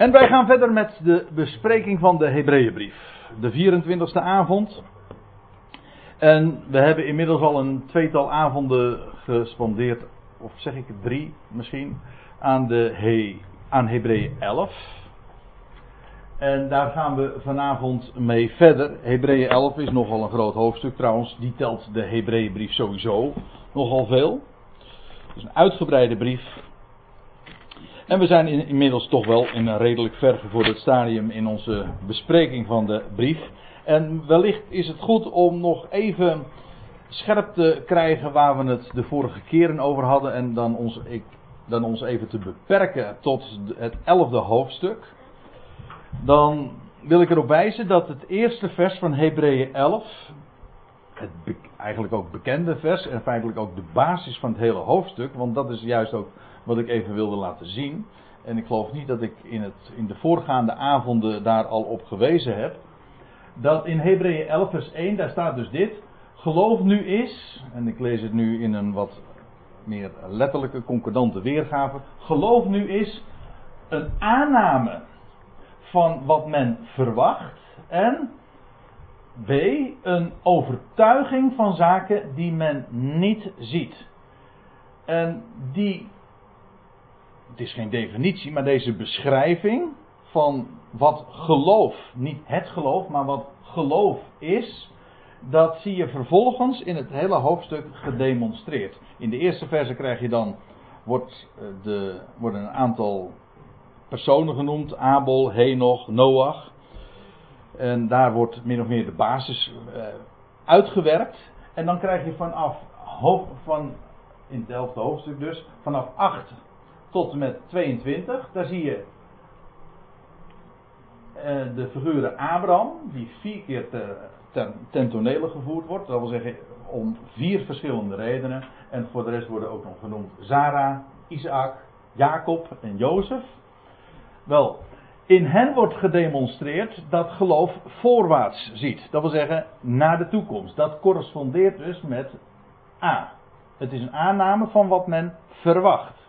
En wij gaan verder met de bespreking van de Hebreeënbrief. De 24e avond. En we hebben inmiddels al een tweetal avonden gespandeerd, of zeg ik drie misschien, aan, de He, aan Hebreeën 11. En daar gaan we vanavond mee verder. Hebreeën 11 is nogal een groot hoofdstuk trouwens. Die telt de Hebreeënbrief sowieso nogal veel. Het is een uitgebreide brief. En we zijn inmiddels toch wel in een redelijk vergevorderd stadium in onze bespreking van de brief. En wellicht is het goed om nog even scherp te krijgen waar we het de vorige keren over hadden. En dan ons, ik, dan ons even te beperken tot het elfde hoofdstuk. Dan wil ik erop wijzen dat het eerste vers van Hebreeën 11, het eigenlijk ook bekende vers en feitelijk ook de basis van het hele hoofdstuk, want dat is juist ook wat ik even wilde laten zien. En ik geloof niet dat ik in, het, in de voorgaande avonden daar al op gewezen heb. Dat in Hebreeën 11 vers 1, daar staat dus dit. Geloof nu is, en ik lees het nu in een wat meer letterlijke concordante weergave. Geloof nu is een aanname van wat men verwacht. En B. Een overtuiging van zaken die men niet ziet. En die het is geen definitie, maar deze beschrijving van wat geloof, niet het geloof, maar wat geloof is, dat zie je vervolgens in het hele hoofdstuk gedemonstreerd. In de eerste verse krijg je dan, wordt eh, de, worden een aantal personen genoemd, Abel, Henoch, Noach. En daar wordt min of meer de basis uh, uitgewerkt. En dan krijg je vanaf, van, in het elfde hoofdstuk dus, vanaf 8 tot en met 22. Daar zie je uh, de figuren Abraham, die vier keer te, ten, ten tonele gevoerd wordt. Dat wil zeggen om vier verschillende redenen. En voor de rest worden ook nog genoemd Sarah, Isaac, Jacob en Jozef. Wel, in hen wordt gedemonstreerd dat geloof voorwaarts ziet. Dat wil zeggen naar de toekomst. Dat correspondeert dus met A. Het is een aanname van wat men verwacht.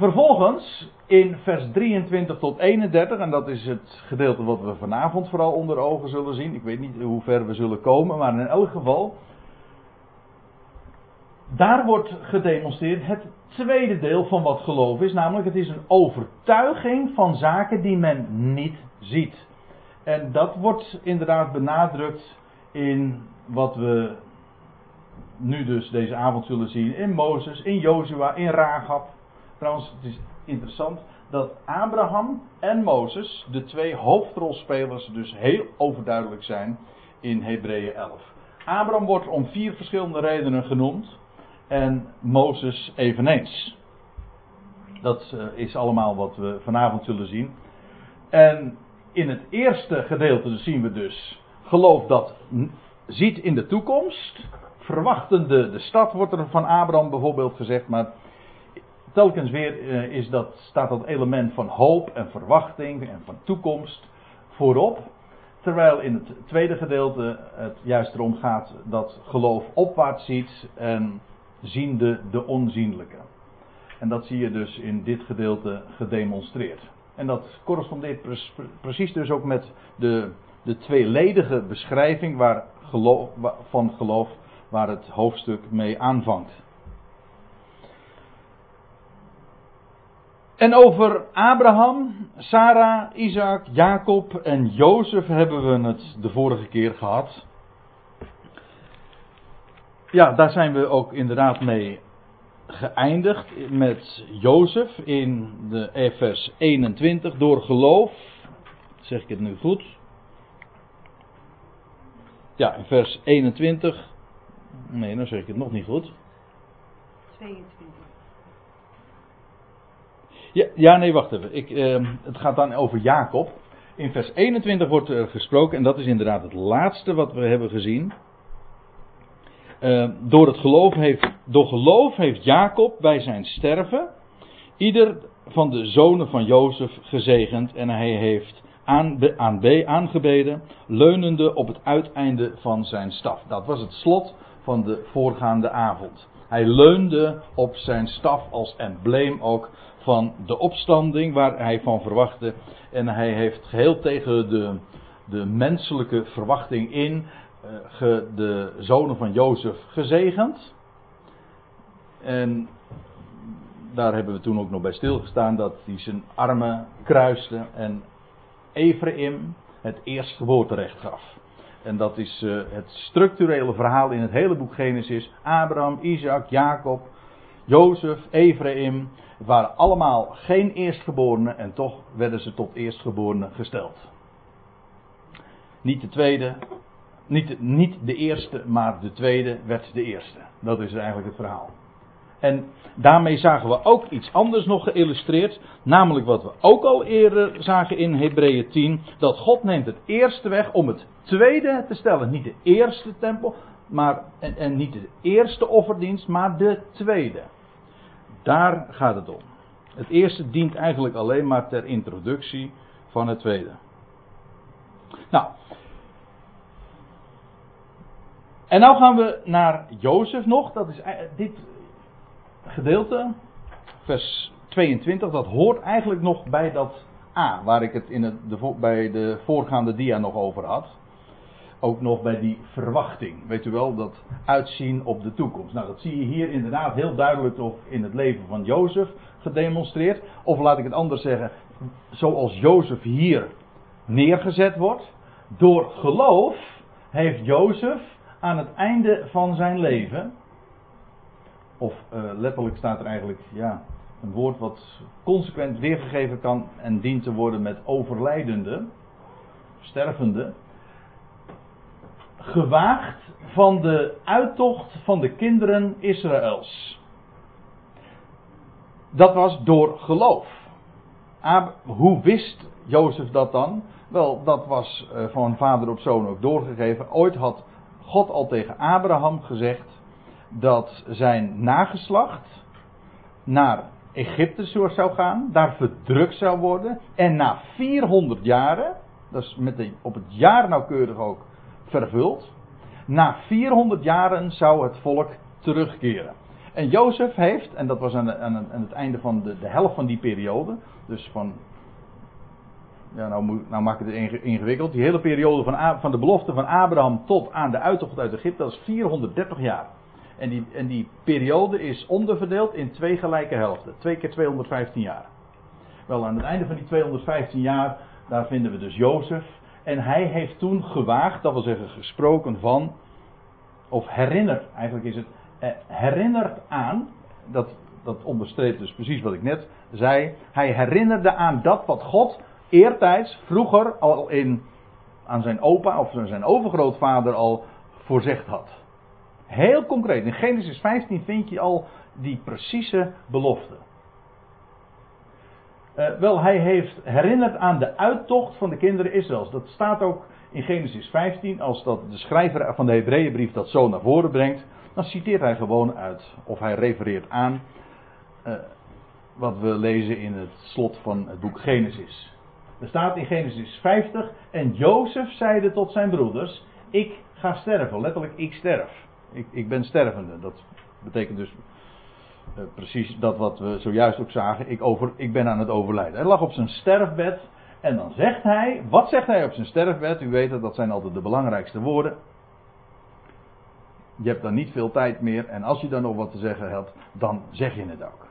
Vervolgens in vers 23 tot 31, en dat is het gedeelte wat we vanavond vooral onder ogen zullen zien. Ik weet niet hoe ver we zullen komen, maar in elk geval. Daar wordt gedemonstreerd het tweede deel van wat geloof is, namelijk het is een overtuiging van zaken die men niet ziet. En dat wordt inderdaad benadrukt in wat we nu dus deze avond zullen zien in Mozes, in Jozua, in Rahab. Trouwens, het is interessant dat Abraham en Mozes, de twee hoofdrolspelers, dus heel overduidelijk zijn in Hebreeën 11. Abraham wordt om vier verschillende redenen genoemd en Mozes eveneens. Dat eh, is allemaal wat we vanavond zullen zien. En in het eerste gedeelte zien we dus geloof dat ziet in de toekomst. Verwachtende de stad wordt er van Abraham bijvoorbeeld gezegd, maar telkens weer uh, is dat, staat dat element van hoop en verwachting en van toekomst voorop. Terwijl in het tweede gedeelte het juist erom gaat dat geloof opwaarts ziet en ziende de onzienlijke. En dat zie je dus in dit gedeelte gedemonstreerd. En dat correspondeert precies dus ook met de, de tweeledige beschrijving waar geloof, van geloof waar het hoofdstuk mee aanvangt. En over Abraham, Sarah, Isaac, Jacob en Jozef hebben we het de vorige keer gehad. Ja, daar zijn we ook inderdaad mee geëindigd met Jozef in de vers 21 door geloof. Zeg ik het nu goed? Ja, in vers 21. Nee, dan zeg ik het nog niet goed. 22. Ja, ja nee, wacht even. Ik, uh, het gaat dan over Jacob. In vers 21 wordt er gesproken, en dat is inderdaad het laatste wat we hebben gezien. Uh, door, het geloof heeft, door geloof heeft Jacob bij zijn sterven ieder van de zonen van Jozef gezegend en hij heeft aan, aan B aangebeden, leunende op het uiteinde van zijn staf. Dat was het slot van de voorgaande avond. Hij leunde op zijn staf als embleem ook van de opstanding waar hij van verwachtte. En hij heeft geheel tegen de, de menselijke verwachting in uh, de zonen van Jozef gezegend. En daar hebben we toen ook nog bij stilgestaan dat hij zijn armen kruiste en Ephraim het eerstgeboorterecht gaf. En dat is uh, het structurele verhaal in het hele boek Genesis. Abraham, Isaac, Jacob, Jozef, Ephraim. Waren allemaal geen eerstgeborenen en toch werden ze tot eerstgeborenen gesteld. Niet de tweede, niet de, niet de eerste, maar de tweede werd de eerste. Dat is eigenlijk het verhaal. En daarmee zagen we ook iets anders nog geïllustreerd. Namelijk wat we ook al eerder zagen in Hebreeën 10. Dat God neemt het eerste weg om het tweede te stellen. Niet de eerste tempel, maar, en, en niet de eerste offerdienst, maar de tweede. Daar gaat het om. Het eerste dient eigenlijk alleen maar ter introductie van het tweede. Nou. En nou gaan we naar Jozef nog. Dat is, dit gedeelte, vers 22, dat hoort eigenlijk nog bij dat A, waar ik het in het, de, bij de voorgaande dia nog over had. Ook nog bij die verwachting. Weet u wel, dat uitzien op de toekomst. Nou, dat zie je hier inderdaad heel duidelijk toch in het leven van Jozef gedemonstreerd. Of laat ik het anders zeggen, zoals Jozef hier neergezet wordt. Door geloof heeft Jozef aan het einde van zijn leven of uh, letterlijk staat er eigenlijk ja, een woord wat consequent weergegeven kan en dient te worden met overlijdende, stervende. Gewaagd van de uittocht van de kinderen Israëls. Dat was door geloof. hoe wist Jozef dat dan? Wel, dat was uh, van vader op zoon ook doorgegeven. Ooit had God al tegen Abraham gezegd dat zijn nageslacht naar Egypte zou gaan, daar verdrukt zou worden en na 400 jaren, dat is met de, op het jaar nauwkeurig ook vervuld, na 400 jaren zou het volk terugkeren. En Jozef heeft, en dat was aan, aan, het einde van de, de, helft van die periode, dus van, ja nou, nou maak ik het ingewikkeld, die hele periode van, van de belofte van Abraham tot aan de uittocht uit Egypte, dat is 430 jaar. En die, en die periode is onderverdeeld in twee gelijke helften. Twee keer 215 jaar. Wel, aan het einde van die 215 jaar, daar vinden we dus Jozef. En hij heeft toen gewaagd, dat wil zeggen gesproken van, of herinnerd, eigenlijk is het, eh, herinnerd aan, dat, dat onderstreept dus precies wat ik net zei. Hij herinnerde aan dat wat God eertijds, vroeger al in, aan zijn opa of zijn overgrootvader al voorzegd had. Heel concreet, in Genesis 15 vind je al die precieze belofte. Uh, wel, hij heeft herinnerd aan de uittocht van de kinderen Israëls. Dat staat ook in Genesis 15, als dat de schrijver van de Hebreeënbrief dat zo naar voren brengt, dan citeert hij gewoon uit, of hij refereert aan, uh, wat we lezen in het slot van het boek Genesis. Er staat in Genesis 50, en Jozef zeide tot zijn broeders, ik ga sterven, letterlijk ik sterf. Ik, ik ben stervende. Dat betekent dus uh, precies dat wat we zojuist ook zagen. Ik, over, ik ben aan het overlijden. Hij lag op zijn sterfbed. En dan zegt hij, wat zegt hij op zijn sterfbed? U weet dat, dat zijn altijd de belangrijkste woorden. Je hebt dan niet veel tijd meer. En als je dan nog wat te zeggen hebt, dan zeg je het ook.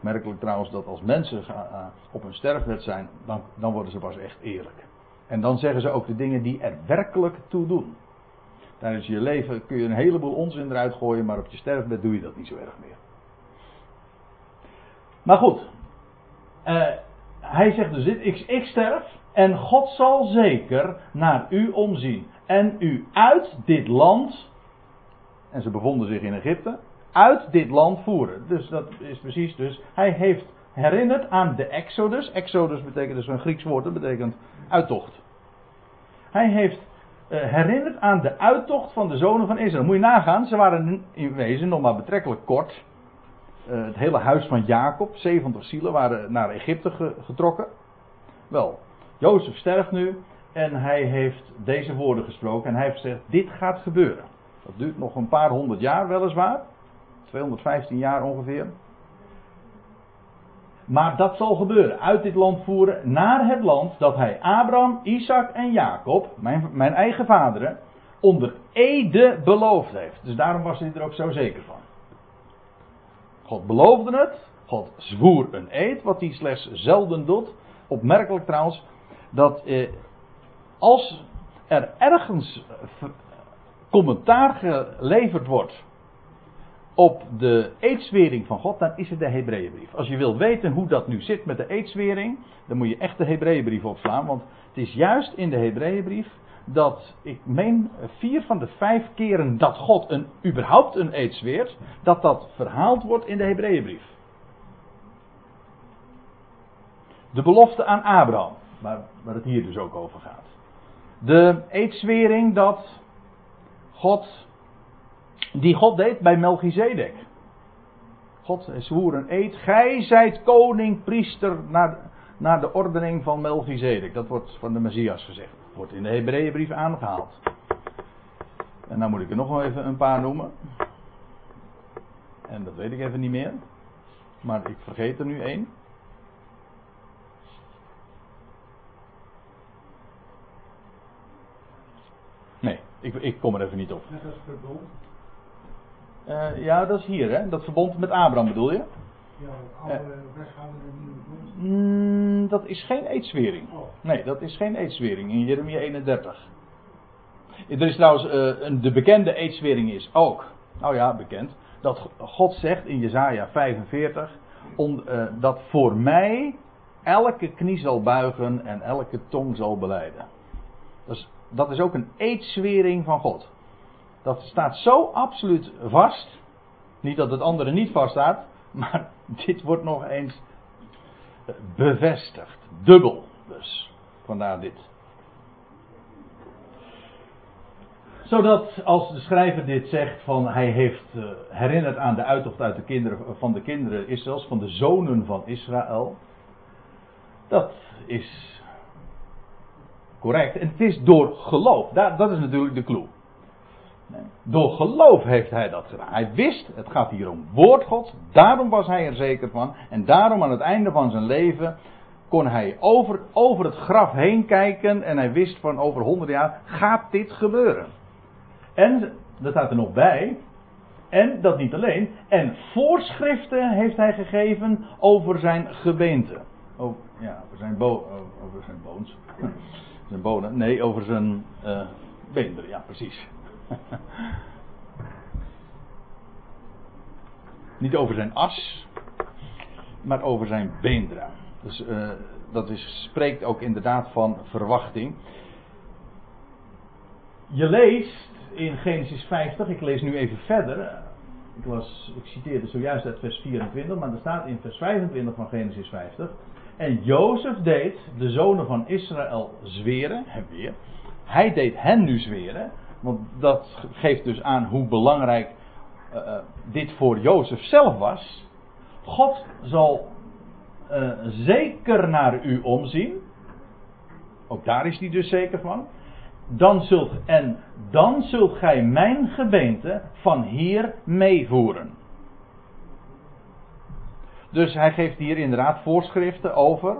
Merkelijk trouwens dat als mensen uh, op hun sterfbed zijn, dan, dan worden ze pas echt eerlijk. En dan zeggen ze ook de dingen die er werkelijk toe doen. Tijdens je leven kun je een heleboel onzin eruit gooien, maar op je sterfbed doe je dat niet zo erg meer. Maar goed, uh, hij zegt dus dit: ik, ik sterf en God zal zeker naar u omzien en u uit dit land, en ze bevonden zich in Egypte, uit dit land voeren. Dus dat is precies dus, hij heeft herinnerd aan de Exodus. Exodus betekent dus een Grieks woord, dat betekent uittocht. Hij heeft herinnert aan de uittocht van de zonen van Israël. Moet je nagaan, ze waren in wezen nog maar betrekkelijk kort. Uh, het hele huis van Jacob, 70 zielen, waren naar Egypte ge getrokken. Wel, Jozef sterft nu en hij heeft deze woorden gesproken en hij heeft gezegd: Dit gaat gebeuren. Dat duurt nog een paar honderd jaar, weliswaar. 215 jaar ongeveer. Maar dat zal gebeuren. Uit dit land voeren naar het land dat hij Abraham, Isaac en Jacob, mijn, mijn eigen vaderen, onder ede beloofd heeft. Dus daarom was hij er ook zo zeker van. God beloofde het. God zwoer een eed, wat hij slechts zelden doet. Opmerkelijk trouwens, dat eh, als er ergens commentaar geleverd wordt op de eedswering van God, dan is het de Hebreeënbrief. Als je wil weten hoe dat nu zit met de eedswering, dan moet je echt de Hebreeënbrief opslaan. Want het is juist in de Hebreeënbrief dat, ik meen, vier van de vijf keren dat God een, überhaupt een eed dat dat verhaald wordt in de Hebreeënbrief. De belofte aan Abraham, waar, waar het hier dus ook over gaat. De eedswering dat God, die God deed bij Melchizedek. God zwoer een eed. Gij zijt koning, priester, naar, naar de ordening van Melchizedek. Dat wordt van de Messias gezegd. Wordt in de Hebreeënbrief aangehaald. En dan moet ik er nog wel even een paar noemen. En dat weet ik even niet meer. Maar ik vergeet er nu één. Nee, ik, ik kom er even niet op. Net als verbond. Uh, ja, dat is hier, hè? Dat verbond met Abraham bedoel je? Ja, oude weghouden en nieuwe bond. Mm, dat is geen eedswering. Oh. Nee, dat is geen eedswering in Jeremia 31. Er is trouwens, uh, een, de bekende eedswering is ook, nou ja, bekend, dat God zegt in Jezaja 45, on, uh, dat voor mij elke knie zal buigen en elke tong zal beleiden. Dat is, dat is ook een eedswering van God. Dat staat zo absoluut vast. Niet dat het andere niet vaststaat, maar dit wordt nog eens bevestigd. Dubbel dus. Vandaar dit. Zodat als de schrijver dit zegt van hij heeft uh, herinnerd aan de uittocht uit de kinderen, van de kinderen Israëls, van de zonen van Israël. Dat is correct. En het is door geloof. Dat, dat is natuurlijk de clue. Door geloof heeft hij dat gedaan. Hij wist, het gaat hier om woord God. Daarom was hij er zeker van. En daarom aan het einde van zijn leven kon hij over, over het graf heen kijken. En hij wist van over honderd jaar gaat dit gebeuren. En, dat staat er nog bij. En dat niet alleen. En voorschriften heeft hij gegeven over zijn gebeente. Oh, ja, over zijn, bo over zijn boons. zijn bonen. Nee, over zijn uh, beenderen. Ja, precies. Niet over zijn as, maar over zijn beenderen. Dus uh, dat is, spreekt ook inderdaad van verwachting. Je leest in Genesis 50, ik lees nu even verder. Ik, ik citeerde zojuist uit vers 24, maar er staat in vers 25 van Genesis 50. En Jozef deed de zonen van Israël zweren, en weer. Hij deed hen nu zweren, want dat geeft dus aan hoe belangrijk uh, dit voor Jozef zelf was. God zal uh, zeker naar u omzien. Ook daar is hij dus zeker van. Dan zult, en dan zult gij mijn gebeente van hier meevoeren. Dus hij geeft hier inderdaad voorschriften over.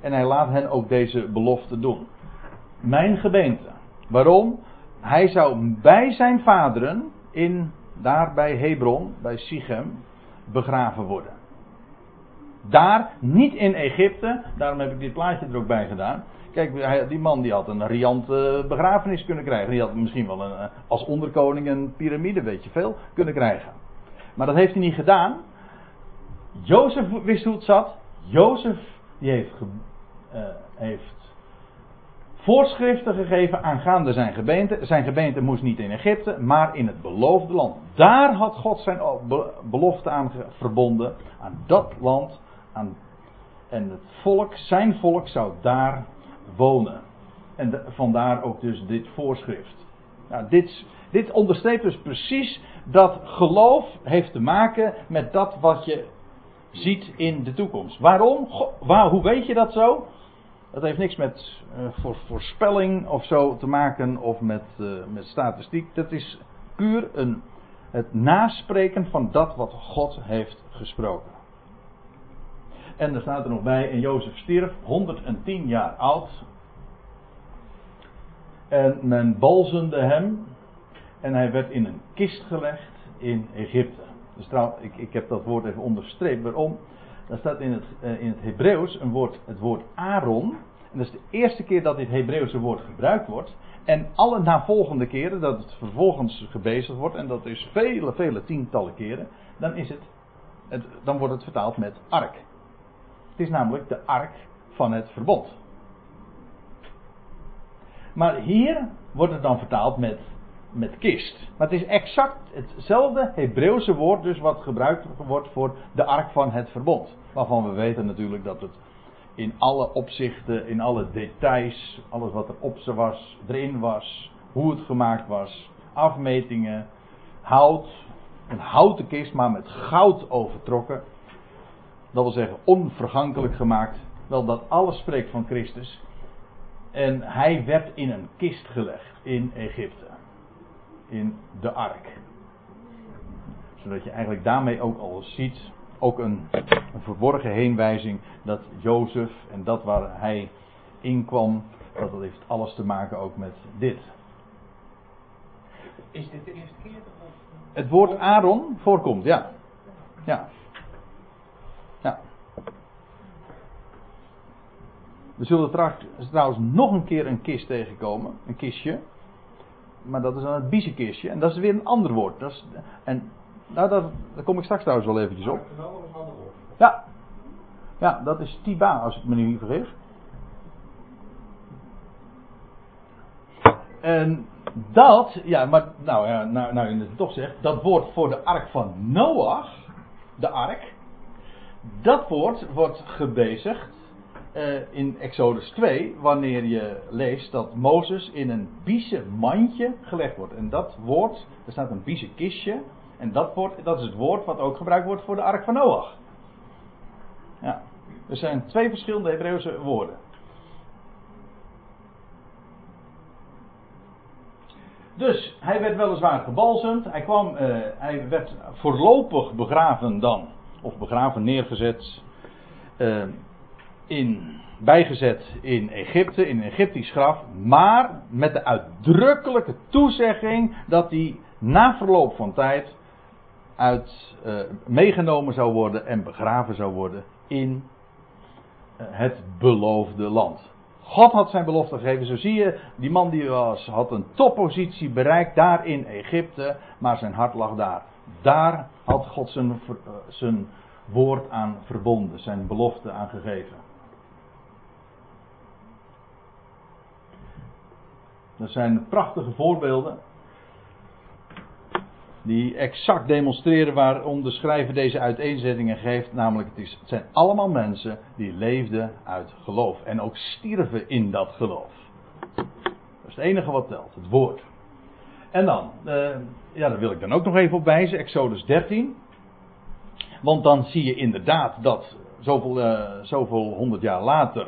En hij laat hen ook deze belofte doen. Mijn gebeente. Waarom? Hij zou bij zijn vaderen in, daar bij Hebron, bij Sichem, begraven worden. Daar, niet in Egypte, daarom heb ik dit plaatje er ook bij gedaan. Kijk, die man die had een riante begrafenis kunnen krijgen. Die had misschien wel een, als onderkoning een piramide, weet je veel, kunnen krijgen. Maar dat heeft hij niet gedaan. Jozef wist hoe het zat. Jozef die heeft, uh, heeft voorschriften gegeven aangaande zijn gemeente. Zijn gemeente moest niet in Egypte, maar in het beloofde land. Daar had God zijn belofte aan verbonden. Aan dat land. Aan, en het volk, zijn volk, zou daar wonen. En vandaar ook dus dit voorschrift. Nou, dit, dit onderstreept dus precies dat geloof heeft te maken met dat wat je ziet in de toekomst. Waarom? waar, hoe weet je dat zo? Dat heeft niks met voor, voorspelling of zo te maken of met, uh, met statistiek. Dat is puur een, het naspreken van dat wat God heeft gesproken. En er staat er nog bij, en Jozef stierf, 110 jaar oud. En men balzende hem. En hij werd in een kist gelegd in Egypte. Dus trouw, ik, ik heb dat woord even onderstreept. Waarom? Daar staat in het, uh, in het Hebreeuws een woord, het woord Aaron. En dat is de eerste keer dat dit Hebreeuwse woord gebruikt wordt. En alle navolgende keren dat het vervolgens gebezigd wordt, en dat is vele, vele tientallen keren, dan, is het, dan wordt het vertaald met ark. Het is namelijk de ark van het verbond. Maar hier wordt het dan vertaald met, met kist. Maar het is exact hetzelfde Hebreeuwse woord dus wat gebruikt wordt voor de ark van het verbond. Waarvan we weten natuurlijk dat het in alle opzichten, in alle details, alles wat er op ze was, erin was, hoe het gemaakt was, afmetingen, hout, een houten kist, maar met goud overtrokken. Dat wil zeggen onvergankelijk gemaakt. Wel, dat alles spreekt van Christus. En hij werd in een kist gelegd in Egypte. In de ark. Zodat je eigenlijk daarmee ook al ziet ook een, een verborgen heenwijzing dat Jozef en dat waar hij in kwam, dat dat heeft alles te maken ook met dit. Is dit de eerste keer? Of... Het woord Aaron voorkomt, ja. Ja. Ja. We zullen trouwens nog een keer een kist tegenkomen, een kistje. Maar dat is dan het biezenkistje. En dat is weer een ander woord. Dat is, en nou, daar, daar, kom ik straks trouwens wel eventjes op. Ja. Ja, dat is Tiba, als ik me niet vergis. En dat, ja, maar nou ja, nou, nou je het toch zegt, dat woord voor de ark van Noach, de ark, dat woord wordt gebezigd uh, in Exodus 2, wanneer je leest dat Mozes in een biezen mandje gelegd wordt. En dat woord, er staat een biezen kistje, en dat, woord, dat is het woord wat ook gebruikt wordt voor de ark van Noach. Ja. Er zijn twee verschillende Hebreeuwse woorden. Dus hij werd weliswaar gebalsemd. Hij, kwam, uh, hij werd voorlopig begraven dan. Of begraven neergezet. Uh, in, bijgezet in Egypte, in een Egyptisch graf. Maar met de uitdrukkelijke toezegging dat hij na verloop van tijd uit, uh, meegenomen zou worden en begraven zou worden in uh, het beloofde land. God had zijn belofte gegeven. Zo zie je, die man die was, had een toppositie bereikt daar in Egypte, maar zijn hart lag daar. Daar had God zijn, uh, zijn woord aan verbonden, zijn belofte aan gegeven. Dat zijn prachtige voorbeelden die exact demonstreren waarom de schrijver deze uiteenzettingen geeft. Namelijk, het, is, zijn allemaal mensen die leefden uit geloof. En ook stierven in dat geloof. Dat is het enige wat telt, het woord. En dan, uh, ja, daar wil ik dan ook nog even op wijzen, Exodus 13. Want dan zie je inderdaad dat zoveel, uh, zoveel honderd jaar later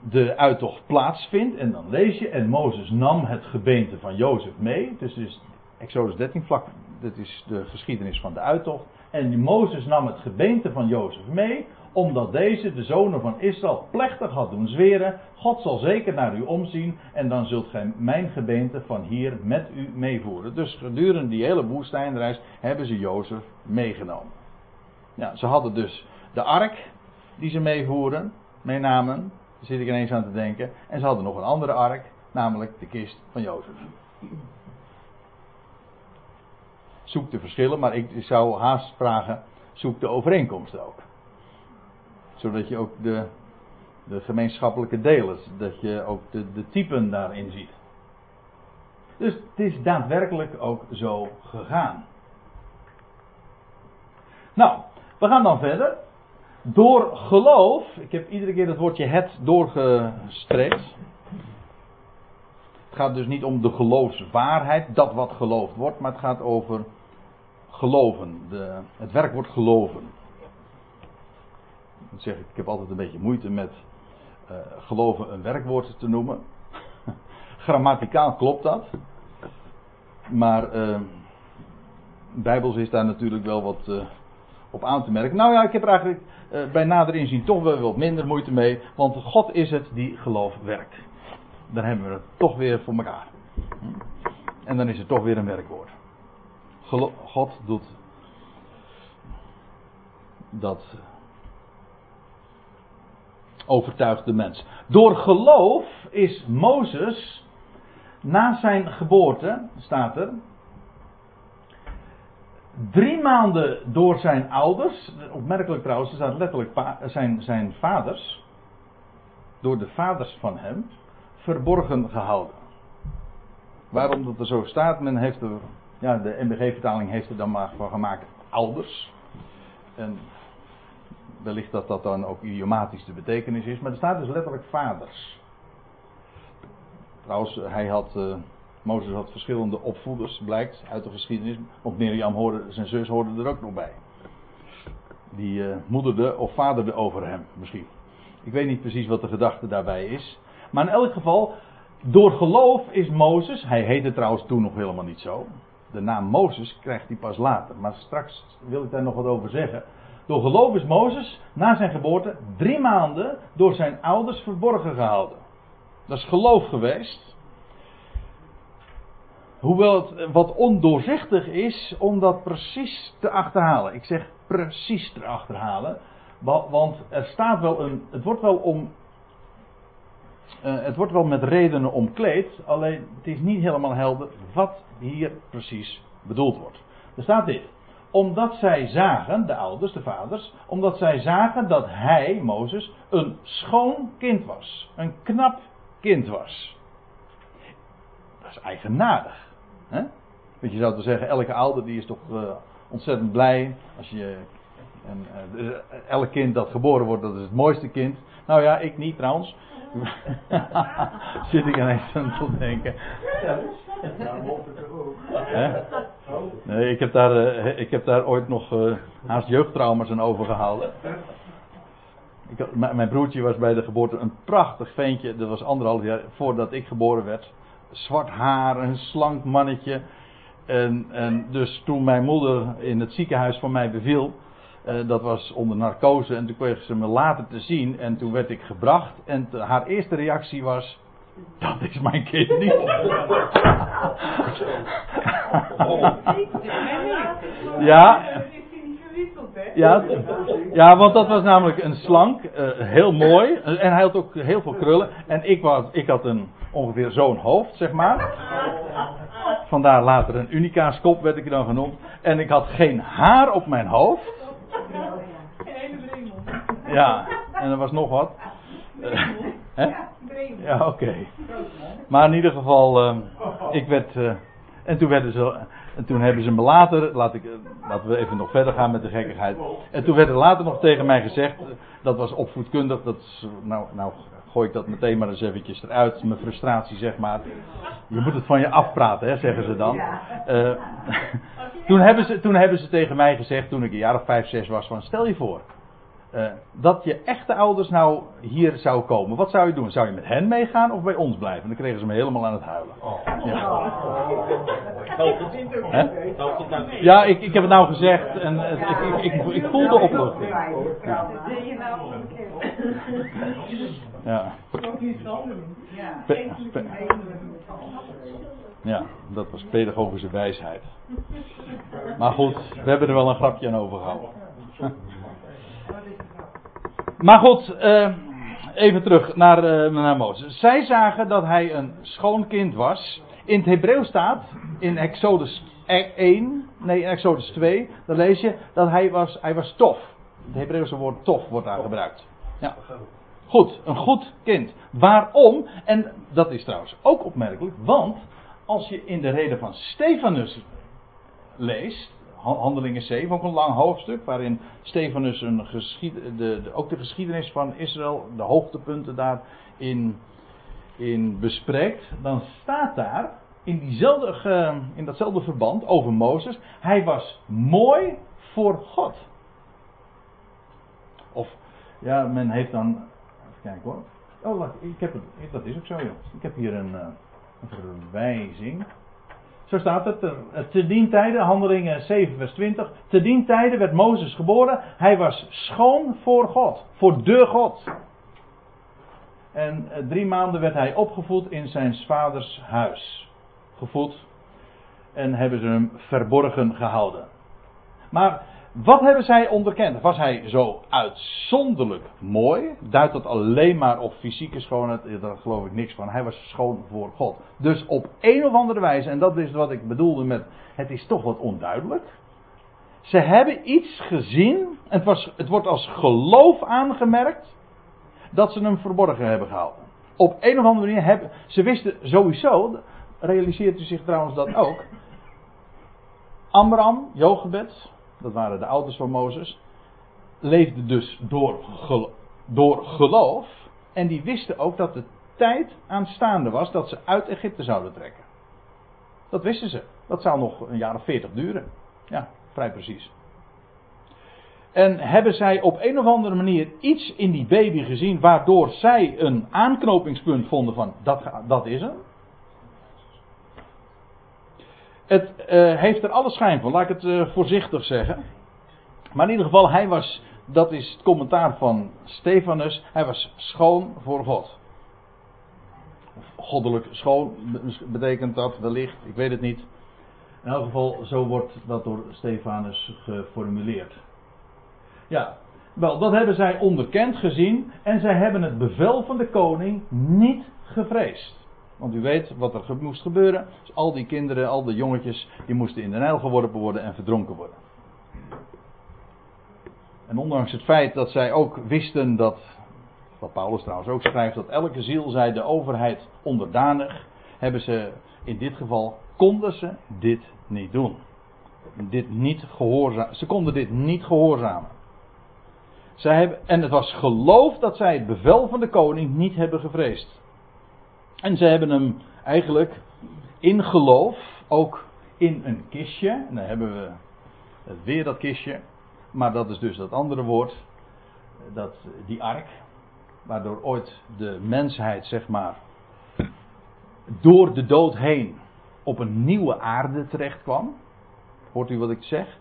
de uittocht plaatsvindt. En dan lees je, en Mozes nam het gebeente van Jozef mee. Dus Exodus 13 vlak, dat is de geschiedenis van de uittocht. En Mozes nam het gebeente van Jozef mee, omdat deze, de zonen van Israël, plechtig had doen zweren. God zal zeker naar u omzien en dan zult gij mijn gebeente van hier met u meevoeren. Dus gedurende die hele woestijnreis hebben ze Jozef meegenomen. Ja, ze hadden dus de ark die ze meevoeren, meenamen. Zit ik ineens aan te denken. En ze hadden nog een andere ark, namelijk de kist van Jozef. Zoek de verschillen, maar ik zou haast vragen: zoek de overeenkomsten ook. Zodat je ook de, de gemeenschappelijke delen, dat je ook de, de typen daarin ziet. Dus het is daadwerkelijk ook zo gegaan. Nou, we gaan dan verder. Door geloof, ik heb iedere keer het woordje het doorgestreept. Het gaat dus niet om de geloofswaarheid, dat wat geloofd wordt, maar het gaat over geloven. De, het werkwoord geloven. Ik zeg, ik heb altijd een beetje moeite met uh, geloven een werkwoord te noemen. Grammaticaal klopt dat. Maar uh, bijbels is daar natuurlijk wel wat uh, op aan te merken. Nou ja, ik heb er eigenlijk uh, bij nader inzien toch wel wat minder moeite mee. Want God is het die geloof werkt. Dan hebben we het toch weer voor elkaar. En dan is het toch weer een werkwoord. God doet dat overtuigt de mens. Door geloof is Mozes na zijn geboorte, staat er, drie maanden door zijn ouders, opmerkelijk trouwens, staat letterlijk zijn, zijn vaders, door de vaders van hem, verborgen gehouden. Waarom dat er zo staat, men heeft er, ja, de MBG-vertaling heeft er dan maar van gemaakt ouders. En wellicht dat dat dan ook idiomatisch de betekenis is, maar er staat dus letterlijk vaders. Trouwens, hij had, uh, Mozes had verschillende opvoeders, blijkt uit de geschiedenis. Want Mirjam hoorde, zijn zus hoorde er ook nog bij. Die uh, moederde of vaderde over hem, misschien. Ik weet niet precies wat de gedachte daarbij is. Maar in elk geval, door geloof is Mozes, hij heette trouwens toen nog helemaal niet zo. De naam Mozes krijgt hij pas later. Maar straks wil ik daar nog wat over zeggen. Door geloof is Mozes na zijn geboorte drie maanden door zijn ouders verborgen gehouden. Dat is geloof geweest. Hoewel het wat ondoorzichtig is om dat precies te achterhalen. Ik zeg precies te achterhalen. Want er staat wel een. Het wordt wel om. Uh, het wordt wel met redenen omkleed. Alleen het is niet helemaal helder wat hier precies bedoeld wordt. Er staat dit omdat zij zagen, de ouders, de vaders, omdat zij zagen dat hij, Mozes, een schoon kind was. Een knap kind was. Dat is eigenaardig. Hè? Want je zou te zeggen, elke ouder die is toch uh, ontzettend blij als je. En, uh, elk kind dat geboren wordt, dat is het mooiste kind. Nou ja, ik niet trouwens. Zit ik ineens aan te denken. Nee, ik heb daar, ik heb daar ooit nog haast jeugdtrauma's aan overgehouden. Ik, mijn broertje was bij de geboorte een prachtig ventje. Dat was anderhalf jaar voordat ik geboren werd. Zwart haar, een slank mannetje. En, en dus toen mijn moeder in het ziekenhuis van mij beviel. Uh, dat was onder narcose. En toen kreeg ze me later te zien. En toen werd ik gebracht. En haar eerste reactie was. Dat is mijn kind niet. ja. Ja, ja, want dat was namelijk een slank, uh, heel mooi. En hij had ook heel veel krullen. En ik, was, ik had een, ongeveer zo'n hoofd, zeg maar. Vandaar later een unica's kop werd ik dan genoemd. En ik had geen haar op mijn hoofd. Ja, en er was nog wat. Hè? Ja, oké. Okay. Maar in ieder geval, uh, ik werd. Uh, en toen werden ze. En toen hebben ze me later. Laat ik, laten we even nog verder gaan met de gekkigheid. En toen werd er later nog tegen mij gezegd. Dat was opvoedkundig. Dat is, nou, nou gooi ik dat meteen maar eens eventjes eruit. Mijn frustratie, zeg maar. Je moet het van je afpraten, hè, zeggen ze dan. Uh, toen, hebben ze, toen hebben ze tegen mij gezegd. Toen ik een jaar of vijf, zes was. Van stel je voor. Uh, dat je echte ouders nou hier zou komen. Wat zou je doen? Zou je met hen meegaan of bij ons blijven? Dan kregen ze me helemaal aan het huilen. Oh. Ja, ja ik, ik heb het nou gezegd en uh, ik, ik, ik, ik voel de opluchting. Ja. Ja. Ja, dat was pedagogische wijsheid. Maar goed, we hebben er wel een grapje aan overgehouden. Maar goed, uh, even terug naar, uh, naar Mozes. Zij zagen dat hij een schoon kind was. In het Hebreeuws staat, in Exodus 1, nee, in Exodus 2, dan lees je dat hij was, hij was tof. Het Hebreeuwse woord tof wordt daar gebruikt. Ja. Goed, een goed kind. Waarom? En dat is trouwens ook opmerkelijk, want als je in de reden van Stefanus leest, Handelingen 7, ook een lang hoofdstuk, waarin Stefanus een de, de, ook de geschiedenis van Israël, de hoogtepunten daarin in bespreekt, dan staat daar in, diezelfde, in datzelfde verband over Mozes, hij was mooi voor God. Of, ja, men heeft dan, even kijken hoor. Oh, wacht, ik heb het, dat is ook zo joh. Ik heb hier een, eh, een verwijzing. Zo staat het. eh, Te dien tijde, handelingen 7 vers 20. Te dien tijde werd Mozes geboren. Hij was schoon voor God. Voor de God. En eh, drie maanden werd hij opgevoed in zijn vaders huis. Gevoed. En hebben ze hem verborgen gehouden. Maar wat hebben zij onderkend? Was hij zo uitzonderlijk mooi? Duidt dat alleen maar op fysieke schoonheid? Daar geloof ik niks van. Hij was schoon voor God. Dus op een of andere wijze, en dat is wat ik bedoelde met het is toch wat onduidelijk. Ze hebben iets gezien, het, was, het wordt als geloof aangemerkt, dat ze hem verborgen hebben gehouden. Op een of andere manier hebben ze wisten sowieso, realiseert u zich trouwens dat ook. Amram, Jochebed, dat waren de ouders van Mozes, leefden dus door, door geloof. En die wisten ook dat de tijd aanstaande was dat ze uit Egypte zouden trekken. Dat wisten ze. Dat zou nog een jaar of veertig duren. Ja, vrij precies. En hebben zij op een of andere manier iets in die baby gezien waardoor zij een aanknopingspunt vonden van dat, dat is hem? Het eh, heeft er alle schijn van, laat ik het eh, voorzichtig zeggen. Maar in ieder geval, hij was, dat is het commentaar van Stefanus, hij was schoon voor God. Goddelijk schoon betekent dat wellicht, ik weet het niet. In elk geval, zo wordt dat door Stefanus geformuleerd. Ja, wel, dat hebben zij onderkend gezien en zij hebben het bevel van de koning niet gevreesd. Want u weet wat er moest gebeuren. Dus al die kinderen, al die jongetjes, die moesten in de Nijl geworpen worden en verdronken worden. En ondanks het feit dat zij ook wisten dat, wat Paulus trouwens ook schrijft, dat elke ziel zij de overheid onderdanig, hebben ze in dit geval, konden ze dit niet doen. Dit niet gehoorzaam, ze konden dit niet gehoorzamen. Zij hebben, en het was geloof dat zij het bevel van de koning niet hebben gevreesd. En ze hebben hem eigenlijk in geloof, ook in een kistje. En dan hebben we weer dat kistje. Maar dat is dus dat andere woord. Dat, die ark. Waardoor ooit de mensheid, zeg maar, door de dood heen op een nieuwe aarde terecht kwam. Hoort u wat ik zeg?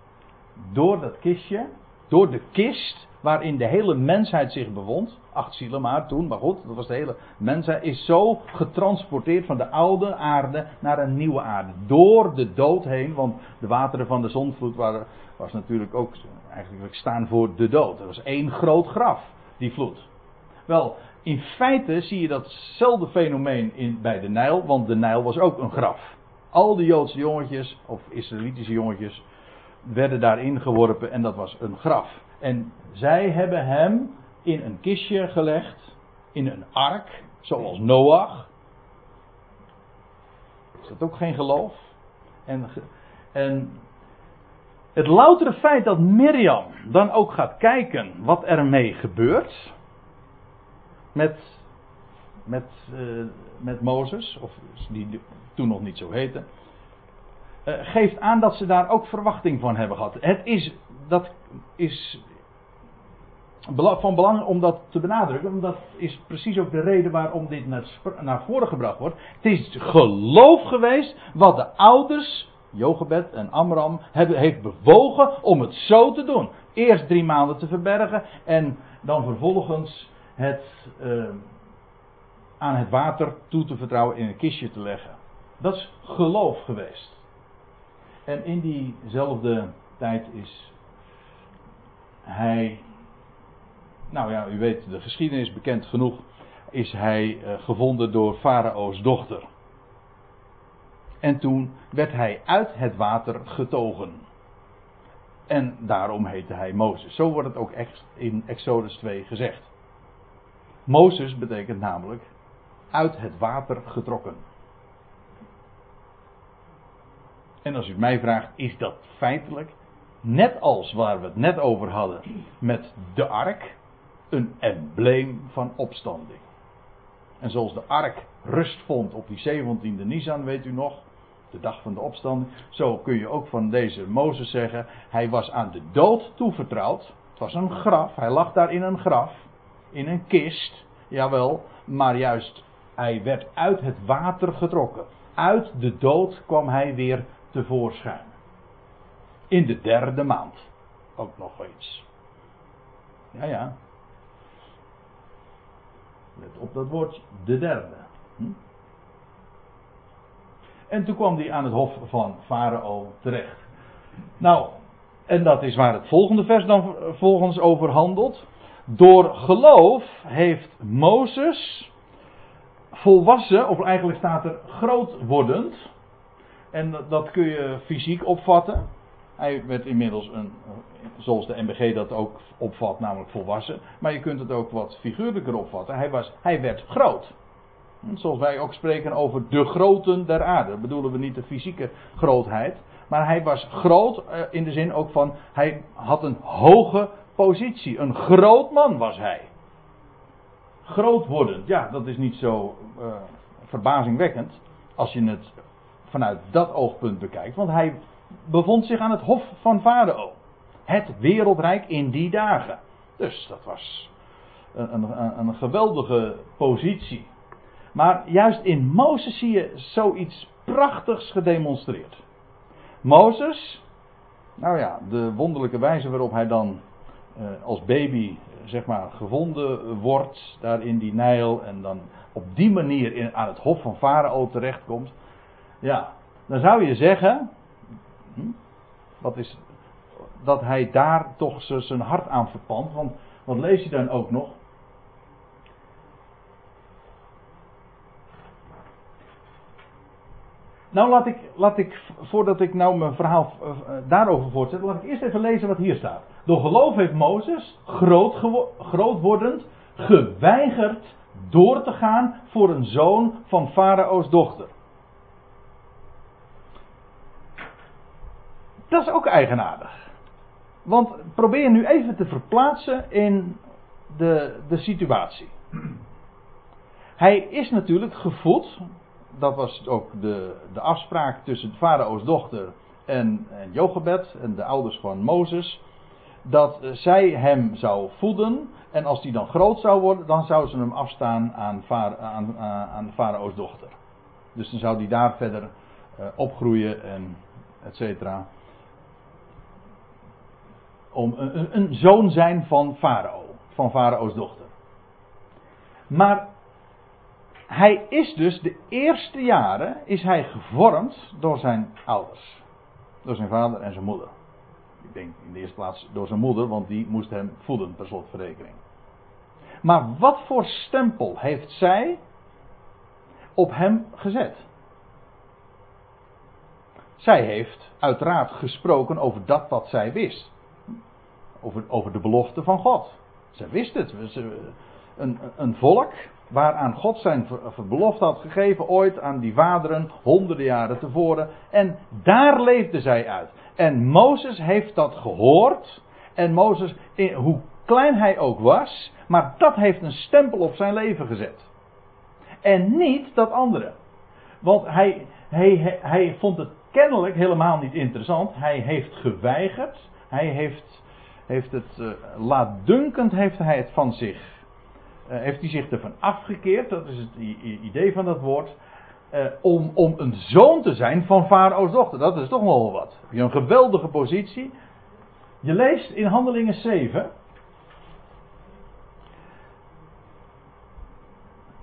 Door dat kistje, door de kist waarin de hele mensheid zich bevond. Acht zielen maar toen, maar goed, dat was de hele mensheid. Is zo getransporteerd van de oude aarde naar een nieuwe aarde. Door de dood heen, want de wateren van de zondvloed waren, was natuurlijk ook eigenlijk staan voor de dood. Er was één groot graf, die vloed. Wel, in feite zie je datzelfde fenomeen in, bij de Nijl, want de Nijl was ook een graf. Al die Joodse jongetjes, of Israëlitische jongetjes, werden daarin geworpen en dat was een graf. En zij hebben hem in een kistje gelegd, in een ark, zoals Noach. Is dat ook geen geloof? En, en het loutere feit dat Mirjam dan ook gaat kijken wat ermee gebeurt. Met, met, eh, met Mozes, of die toen nog niet zo heette. Eh, geeft aan dat ze daar ook verwachting van hebben gehad. Het is, dat is van belang om dat te benadrukken, want dat is precies ook de reden waarom dit naar voren gebracht wordt. Het is geloof geweest wat de ouders, Jochebed en Amram, hebben, heeft bewogen om het zo te doen. Eerst drie maanden te verbergen en dan vervolgens het eh, aan het water toe te vertrouwen in een kistje te leggen. Dat is geloof geweest. En in diezelfde tijd is hij, nou ja, u weet, de geschiedenis bekend genoeg, is hij eh, gevonden door Farao's dochter. En toen werd hij uit het water getogen. En daarom heette hij Mozes. Zo wordt het ook echt in Exodus 2 gezegd. Mozes betekent namelijk uit het water getrokken. En als u mij vraagt, is dat feitelijk, net als waar we het net over hadden met de ark, een embleem van opstanding. En zoals de ark rust vond op die 17e Nisan, weet u nog, de dag van de opstanding, zo kun je ook van deze Mozes zeggen, hij was aan de dood toevertrouwd. Het was een graf, hij lag daar in een graf, in een kist, jawel, maar juist hij werd uit het water getrokken. Uit de dood kwam hij weer tevoorschijn. In de derde maand. Ook nog eens. Ja, ja. Let op dat woord, de derde. Hm? En toen kwam hij aan het hof van Farao terecht. Nou, en dat is waar het volgende vers dan volgens over handelt. Door geloof heeft Mozes volwassen, of eigenlijk staat er groot wordend. En dat kun je fysiek opvatten. Hij werd inmiddels een, zoals de MBG dat ook opvat, namelijk volwassen. Maar je kunt het ook wat figuurlijker opvatten. Hij, was, hij werd groot. Zoals wij ook spreken over de groten der aarde. bedoelen we niet de fysieke grootheid. Maar hij was groot eh, in de zin ook van, hij had een hoge positie. Een groot man was hij. Groot wordend, ja, dat is niet zo uh, verbazingwekkend. Als je het vanuit dat oogpunt bekijkt. Want hij bevond zich aan het hof van Farao. Het wereldrijk in die dagen. Dus dat was een, een, een geweldige positie. Maar juist in Mozes zie je zoiets prachtigs gedemonstreerd. Mozes, nou ja, de wonderlijke wijze waarop hij dan eh, als baby zeg maar gevonden wordt daar in die Nijl en dan op die manier in, aan het hof van Farao terechtkomt. Ja, dan zou je zeggen, hm, wat is, dat hij daar toch zijn hart aan verpand. Want wat lees je dan ook nog? Nou, laat ik, laat ik, voordat ik nou mijn verhaal uh, daarover voortzet, laat ik eerst even lezen wat hier staat. Door geloof heeft Mozes, groot, groot wordend, geweigerd door te gaan voor een zoon van Farao's dochter. Dat is ook eigenaardig. Want probeer nu even te verplaatsen in de, de situatie. Hij is natuurlijk gevoed dat was ook de, de afspraak tussen farao's dochter en, en Jochebed en de ouders van Mozes. Dat zij hem zou voeden. En als die dan groot zou worden, dan zou ze hem afstaan aan, aan, aan de farao's dochter. Dus dan zou die daar verder uh, opgroeien en et cetera. Om een, een zoon zijn van farao, van farao's dochter. Maar hij is dus de eerste jaren is hij gevormd door zijn ouders. Door zijn vader en zijn moeder. Ik denk in de eerste plaats door zijn moeder, want die moest hem voeden per slotverrekening. Maar wat voor stempel heeft zij op hem gezet? Zij heeft uiteraard gesproken over dat wat zij wist. Over, over de belofte van God. Zij wist het. Een, een volk waaraan God zijn belofte had gegeven ooit aan die vaderen honderden jaren tevoren. En daar leefde zij uit. En Mozes heeft dat gehoord. En Mozes, hoe klein hij ook was, maar dat heeft een stempel op zijn leven gezet. En niet dat andere. Want hij, hij, hij vond het kennelijk helemaal niet interessant. Hij heeft geweigerd. Hij heeft, heeft het, uh, laatdunkend heeft hij het van zich uh, heeft hij zich ervan afgekeerd, dat is het idee van dat woord, uh, om, om een zoon te zijn van Farao's dochter. Dat is toch wel wat. Heb je een geweldige positie. Je leest in Handelingen 7.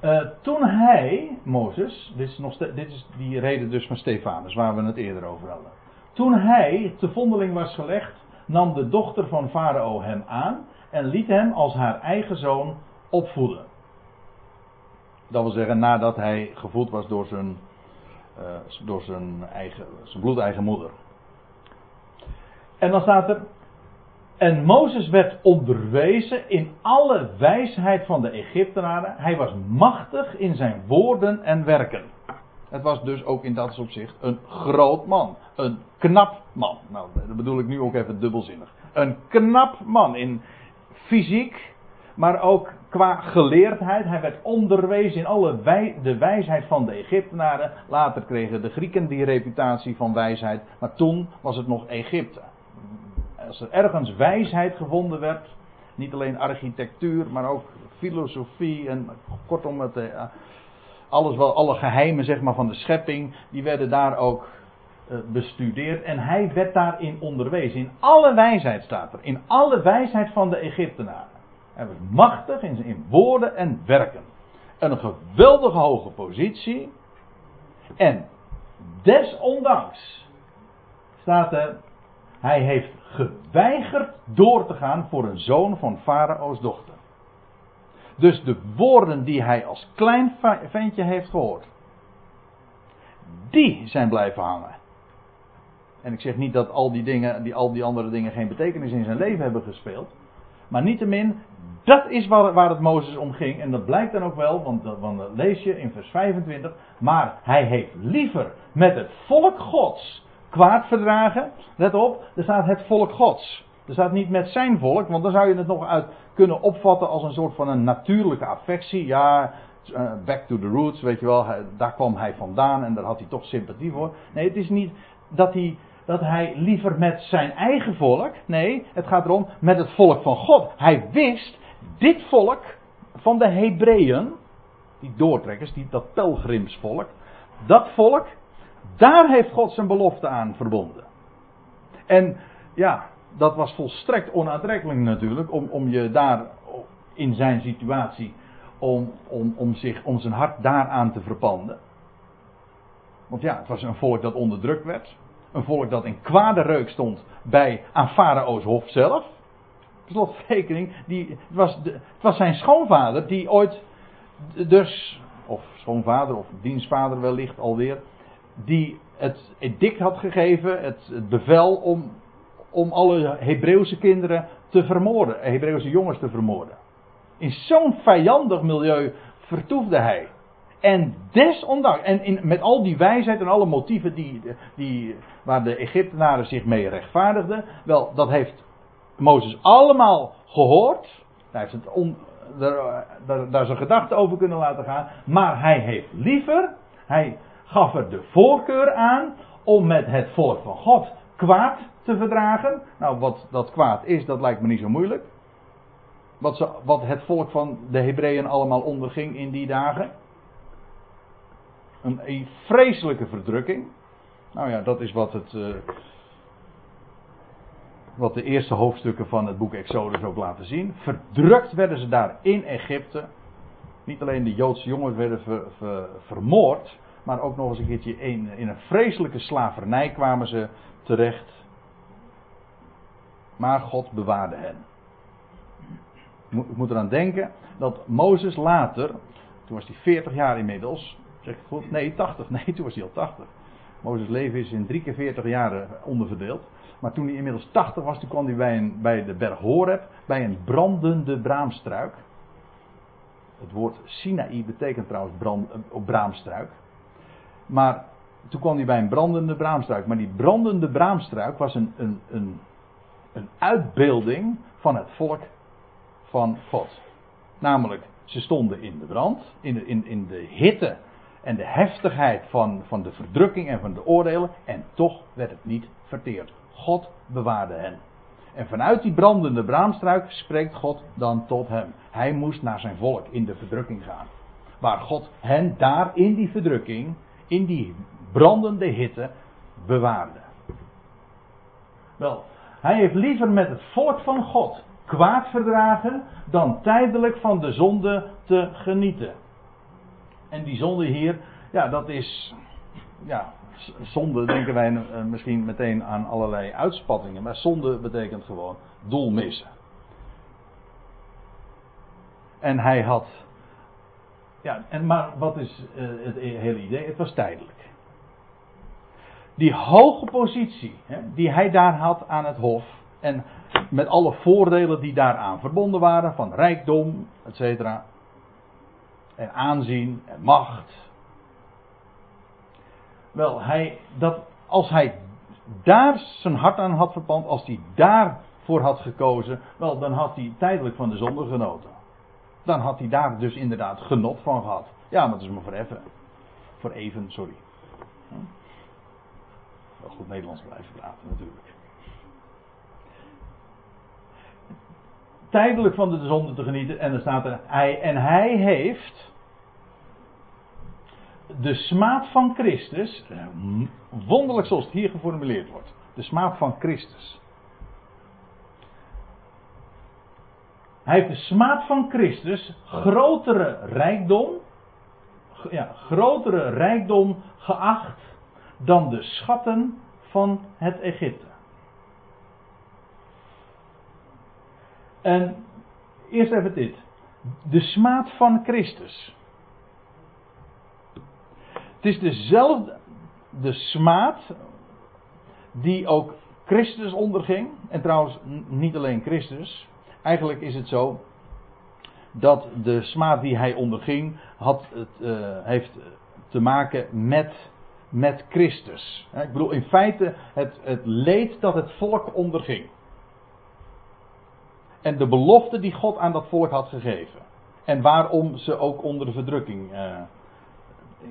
Uh, eh, toen hij, Mozes, dit is, nog dit is die reden dus van Stefanus, waar we het eerder over hadden. Toen hij te vondeling was gelegd, nam de dochter van Farao hem aan en liet hem als haar eigen zoon opvoeden. Dat wil zeggen nadat hij gevoed was door zijn, uh, door zijn, eigen, zijn bloedeigen moeder. En dan staat er. En Mozes werd onderwezen in alle wijsheid van de Egyptenaren. Hij was machtig in zijn woorden en werken. Het was dus ook in dat opzicht een groot man. Een knap man. Nou, dat bedoel ik nu ook even dubbelzinnig. Een knap man in fysiek, maar ook qua geleerdheid. Hij werd onderwezen in alle wij, de wijsheid van de Egyptenaren. Later kregen de Grieken die reputatie van wijsheid. Maar toen was het nog Egypte. Als er ergens wijsheid gevonden werd, niet alleen architectuur, maar ook filosofie en kortom het, eh, alles wat, alle geheimen zeg maar, van de schepping, die werden daar ook eh, bestudeerd. En hij werd daarin onderwezen. In alle wijsheid staat er. In alle wijsheid van de Egyptenaren. Hij was machtig in, in woorden en werken. Een geweldige hoge positie. En desondanks staat er. Hij heeft geweigerd door te gaan voor een zoon van Farao's dochter. Dus de woorden die hij als klein ventje heeft gehoord, die zijn blijven hangen. En ik zeg niet dat al die dingen, die, al die andere dingen geen betekenis in zijn leven hebben gespeeld. Maar niettemin, dat is waar, waar het Mozes om ging. En dat blijkt dan ook wel, want, want dat lees je in vers 25. Maar hij heeft liever met het volk Gods kwaad verdragen. Let op, er staat het volk Gods. Er staat niet met zijn volk, want dan zou je het nog uit kunnen opvatten als een soort van een natuurlijke affectie. Ja, eh, back to the roots, weet je wel, daar kwam hij vandaan en daar had hij toch sympathie voor. Nee, het is niet dat hij, dat hij liever met zijn eigen volk, nee, het gaat erom met het volk van God. Hij wist, dit volk van de Hebreeën, die doortrekkers, die, dat pelgrimsvolk, dat volk, daar heeft God zijn belofte aan verbonden. En ja, dat was volstrekt onaantrekkelijk natuurlijk, om, om je daar in zijn situatie, om, om, om, zich, om zijn hart daaraan te verpanden. Want ja, het was een volk dat onderdrukt werd. Een volk dat in kwade reuk stond bij, aan Farao's hof zelf. Slotverrekening, die, het, was het was zijn schoonvader die ooit, dus, of schoonvader of dienstvader wellicht alweer, die het edict had gegeven, het bevel om om alle Hebreeuwse kinderen te vermoorden, Hebreeuwse jongens te vermoorden. In zo'n vijandig milieu vertoefde hij. En desondanks, en in, met al die wijsheid en alle motieven die, die, waar de Egyptenaren zich mee rechtvaardigden, wel, dat heeft Mozes allemaal gehoord. Hij heeft het on, daar, daar, zijn gedachten over kunnen laten gaan. Maar hij heeft liever, hij gaf er de voorkeur aan om met het volk van God kwaad te verdragen. Nou, wat dat kwaad is, dat lijkt me niet zo moeilijk. Wat, ze, wat het volk van de Hebreeën allemaal onderging in die dagen. Een, vreselijke verdrukking. Nou ja, dat is wat het. Uh, wat de eerste hoofdstukken van het boek Exodus ook laten zien. Verdrukt werden ze daar in Egypte. Niet alleen de Joodse jongens werden vermoord. Maar ook nog eens een keertje in een vreselijke slavernij kwamen ze terecht. Maar God bewaarde hen. Ik moet eraan denken dat Mozes later, toen was hij 40 jaar inmiddels, zeg ik goed? Nee, 80. Nee, toen was hij al 80. Mozes leven is in drie keer 40 jaren onderverdeeld. Maar toen hij inmiddels 80 was, toen kwam hij bij, een, bij de berg Horeb, bij een brandende braamstruik. Het woord Sinaï betekent trouwens brand, uh, braamstruik. Maar toen kwam hij bij een brandende braamstruik. Maar die brandende braamstruik was een, een, een, een uitbeelding van het volk van God. Namelijk, ze stonden in de brand, in de, in, in de hitte en de heftigheid van, van de verdrukking en van de oordelen. En toch werd het niet verteerd. God bewaarde hen. En vanuit die brandende braamstruik spreekt God dan tot hem. Hij moest naar zijn volk in de verdrukking gaan. Waar God hen daar in die verdrukking, in die brandende hitte bewaarde. Wel, hij heeft liever met het volk van God kwaad verdragen dan tijdelijk van de zonde te genieten. En die zonde hier, ja, dat is, ja, zonde denken wij eh, misschien meteen aan allerlei uitspattingen, maar zonde betekent gewoon doel missen. En hij had, ja, en maar wat is uh, het hele idee? Het was tijdelijk die hoge positie hè, die hij daar had aan het hof. En met alle voordelen die daaraan verbonden waren, van rijkdom, et cetera. En aanzien en macht. Wel, hij, dat, als hij daar zijn hart aan had verpand, als hij daarvoor had gekozen, wel, dan had hij tijdelijk van de zonde genoten. Dan had hij daar dus inderdaad genot van gehad. Ja, maar het is maar voor even. Voor even, sorry Nederlands blijven praten natuurlijk. Tijdelijk van de zonde te genieten en er staat er hij en hij heeft de smaad van Christus, eh, wonderlijk zoals het hier geformuleerd wordt, de smaad van Christus. Hij heeft de smaad van Christus grotere rijkdom, ja, grotere rijkdom geacht dan de schatten van het Egypte. En eerst even dit. De smaad van Christus. Het is dezelfde, de smaad die ook Christus onderging. En trouwens, niet alleen Christus. Eigenlijk is het zo dat de smaad die hij onderging, had het, uh, heeft te maken met, met Christus. Ik bedoel, in feite het, het leed dat het volk onderging. En de belofte die God aan dat volk had gegeven. En waarom ze ook onder de verdrukking, uh,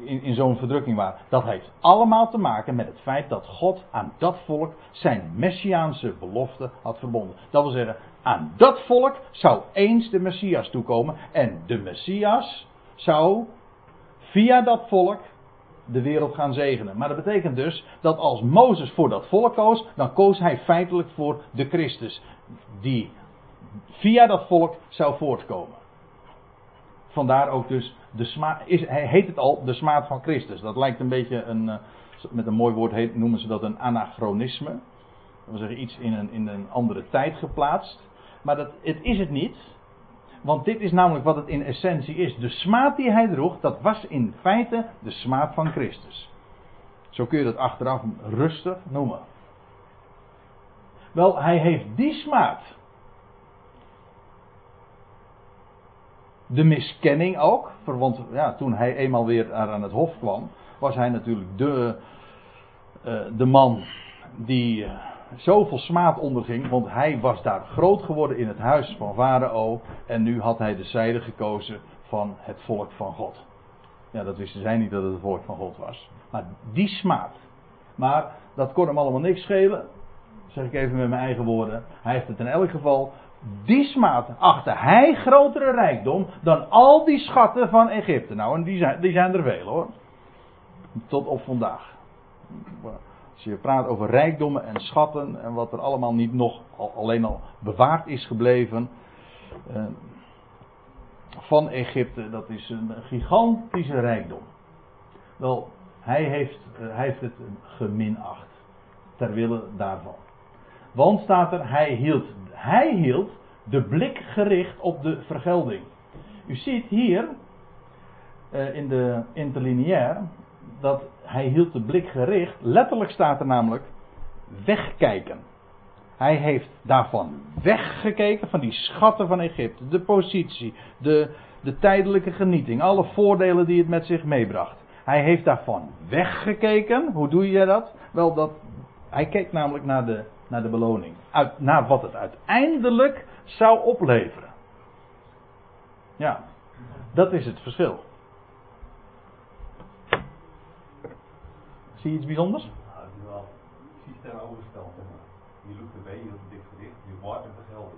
in, in zo'n verdrukking waren. Dat heeft allemaal te maken met het feit dat God aan dat volk zijn messiaanse belofte had verbonden. Dat wil zeggen, aan dat volk zou eens de Messias toekomen. En de Messias zou via dat volk de wereld gaan zegenen. Maar dat betekent dus dat als Mozes voor dat volk koos, dan koos hij feitelijk voor de Christus. Die via dat volk zou voortkomen. Vandaar ook dus de smaad, is, hij heet het al de smaad van Christus. Dat lijkt een beetje een, eh, met een mooi woord heet, noemen ze dat een anachronisme. Dat wil zeggen iets in een, in een andere tijd geplaatst. Maar dat, het is het niet. Want dit is namelijk wat het in essentie is. De smaad die hij droeg, dat was in feite de smaad van Christus. Zo kun je dat achteraf rustig noemen. Wel, hij heeft die smaad. De miskenning ook. Want ja, toen hij eenmaal weer aan het hof kwam, was hij natuurlijk de, uh, de man die. Uh, zoveel smaad onderging, want hij was daar groot geworden in het huis van Farao en nu had hij de zijde gekozen van het volk van God. Ja, dat wisten zij niet dat het het volk van God was. Maar die smaad. Maar dat kon hem allemaal niks schelen. Zeg ik even met mijn eigen woorden. Hij heeft het in elk geval. Die smaad achtte hij grotere rijkdom dan al die schatten van Egypte. Nou, en die zijn, die zijn er veel hoor. Tot op vandaag. Als je praat over rijkdommen en schatten en wat er allemaal niet nog alleen al bewaard is gebleven eh, van Egypte, dat is een gigantische rijkdom. Wel, hij heeft, eh, hij heeft het geminacht ter wille daarvan. Want staat er, hij hield, hij hield de blik gericht op de vergelding. U ziet hier uh, in de interlineair dat hij hield de blik gericht. Letterlijk staat er namelijk wegkijken. Hij heeft daarvan weggekeken, van die schatten van Egypte, de positie, de, de tijdelijke genieting, alle voordelen die het met zich meebracht. Hij heeft daarvan weggekeken. Hoe doe je dat? Wel, dat, hij keek namelijk naar de, naar de beloning. Uit, naar wat het uiteindelijk zou opleveren. Ja, dat is het verschil. Zie je iets bijzonders? Nou, het is wel precies tegenovergesteld. Zeg maar. Je loekt erbij, je hebt dik gedicht, je wordt en vergeldt.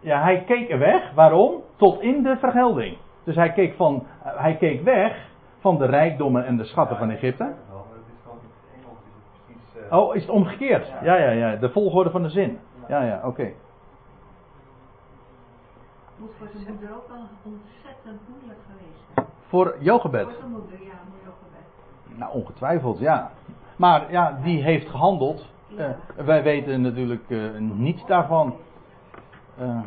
Ja, hij keek weg. Waarom? Tot in de vergelding. Dus hij keek, van, hij keek weg van de rijkdommen en de schatten van Egypte. Uh, oh, is het omgekeerd? Ja. ja, ja, De volgorde van de zin. Ja, ja, oké. Okay. Moet voor zijn moeder ook wel ontzettend moeilijk geweest zijn. Voor Jochebed? Voor zijn moeder, ja. Nou, ongetwijfeld, ja. Maar ja, die heeft gehandeld. Uh, wij weten natuurlijk uh, niets daarvan. Uh,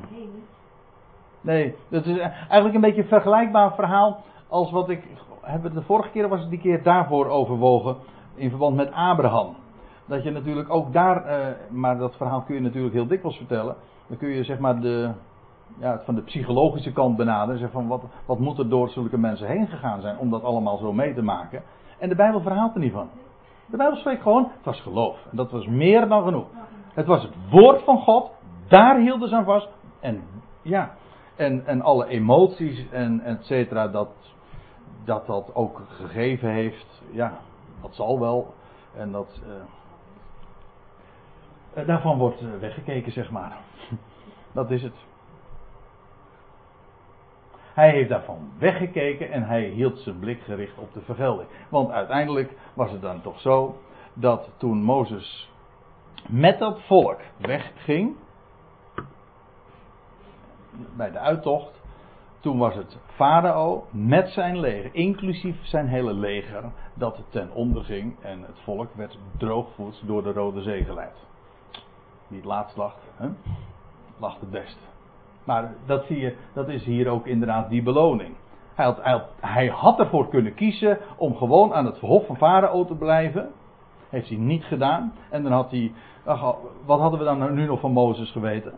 nee, dat is eigenlijk een beetje een vergelijkbaar verhaal als wat ik. Hebben de vorige keer was het die keer daarvoor overwogen. In verband met Abraham. Dat je natuurlijk ook daar. maar dat verhaal kun je natuurlijk heel dikwijls vertellen. Dan kun je zeg maar de. Ja, van de psychologische kant benaderen. Zeg van wat, wat moet er door zulke mensen heen gegaan zijn om dat allemaal zo mee te maken. En de Bijbel verhaalt er niet van. De Bijbel spreekt gewoon, het was geloof. En dat was meer dan genoeg. Het was het woord van God, daar hielden ze aan vast. En ja, en, en alle emoties en et cetera, dat, dat dat ook gegeven heeft, ja, dat zal wel. En dat, uh, daarvan wordt weggekeken, zeg maar. dat is het. Hij heeft daarvan weggekeken en hij hield zijn blik gericht op de vergelding. Want uiteindelijk was het dan toch zo dat toen Mozes met dat volk wegging, bij de uittocht, toen was het Farao met zijn leger, inclusief zijn hele leger, dat ten onder ging en het volk werd droogvoets door de Rode Zee geleid. Wie het laatst lacht, hè? lacht het best. Maar dat zie je, dat is hier ook inderdaad die beloning. Hij had, hij, had, ervoor kunnen kiezen om gewoon aan het hof van Farao te blijven. Heeft hij niet gedaan. En dan had hij. Wat hadden we dan nu nog van Mozes geweten?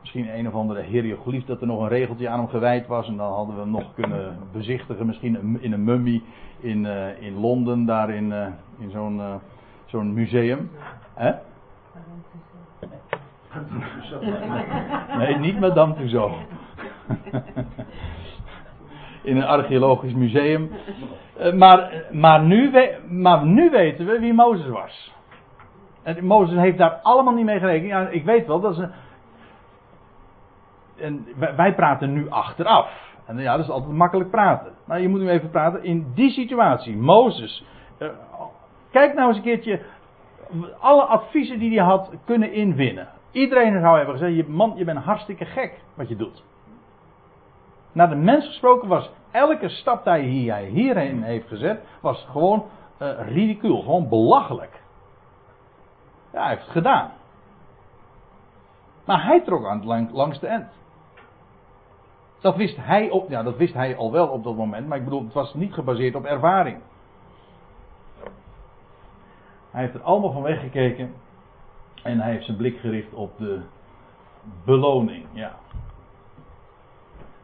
Misschien een of andere hieroglyf dat er nog een regeltje aan hem gewijd was. En dan hadden we hem nog kunnen bezichtigen. Misschien in een mummie in, uh, in Londen, daar in, uh, in zo'n uh, zo'n museum. Hè? Nee, niet Madame Tussauds. In een archeologisch museum. Maar, maar, nu, maar nu weten we wie Mozes was. En Mozes heeft daar allemaal niet mee gerekend. Ja, ik weet wel, dat een. En wij praten nu achteraf. En ja, dat is altijd makkelijk praten. Maar je moet nu even praten in die situatie. Mozes. Uh, kijk nou eens een keertje. Alle adviezen die hij had kunnen inwinnen. Iedereen zou hebben gezegd: je, man, je bent hartstikke gek wat je doet. Naar de mens gesproken was elke stap die hij hierheen heeft gezet, was gewoon uh, ridicuul, gewoon belachelijk. Ja, hij heeft het gedaan. Maar hij trok aan het langs de end. Dat wist, hij op, ja, dat wist hij al wel op dat moment, maar ik bedoel, het was niet gebaseerd op ervaring. Hij heeft er allemaal van weggekeken en hij heeft zijn blik gericht op de beloning. Ja.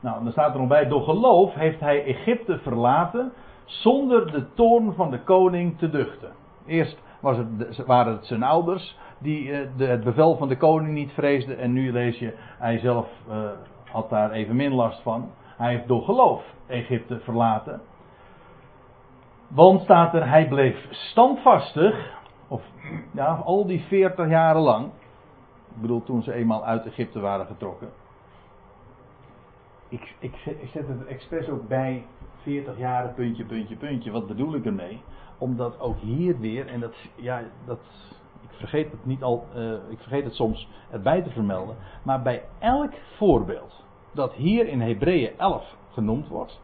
Nou, dan staat er nog bij: door geloof heeft hij Egypte verlaten zonder de toorn van de koning te duchten. Eerst was het, waren het zijn ouders die uh, de, het bevel van de koning niet vreesden, en nu lees je, hij zelf uh, had daar evenmin last van. Hij heeft door geloof Egypte verlaten. Want staat er, hij bleef standvastig, of ja, al die 40 jaren lang. Ik bedoel, toen ze eenmaal uit Egypte waren getrokken. Ik, ik, ik zet het expres ook bij 40 jaren, puntje, puntje, puntje. Wat bedoel ik ermee? Omdat ook hier weer, en dat, ja, dat, ik vergeet het niet al, uh, ik vergeet het soms erbij te vermelden. Maar bij elk voorbeeld dat hier in Hebreeën 11 genoemd wordt,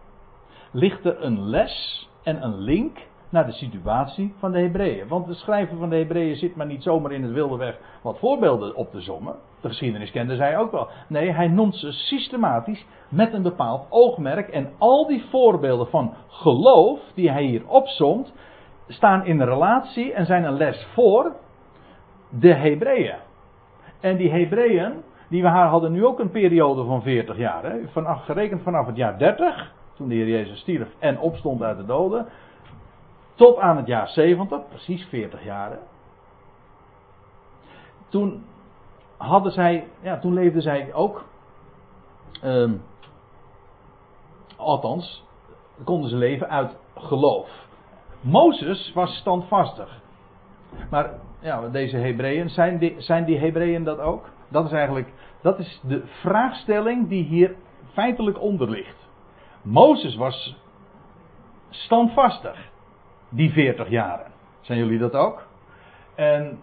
ligt er een les en een link naar de situatie van de Hebreeën. Want de schrijver van de Hebreeën zit maar niet zomaar in het wilde weg wat voorbeelden op te sommen. De geschiedenis kende zij ook wel. Nee, hij noemt ze systematisch met een bepaald oogmerk. En al die voorbeelden van geloof die hij hier opzomt, staan in relatie en zijn een les voor de Hebreeën. En die Hebreeën, die we haar hadden nu ook een periode van 40 jaar. Hè? Vanaf, gerekend vanaf het jaar 30, toen de Heer Jezus stierf en opstond uit de doden, tot aan het jaar 70, precies 40 jaar. Toen hadden zij, ja, toen leefden zij ook. Um, althans, konden ze leven uit geloof. Mozes was standvastig. Maar ja, deze Hebreeën, zijn die, zijn die Hebreeën dat ook? Dat is eigenlijk, dat is de vraagstelling die hier feitelijk onder ligt. Mozes was standvastig, die 40 jaren. Zijn jullie dat ook? En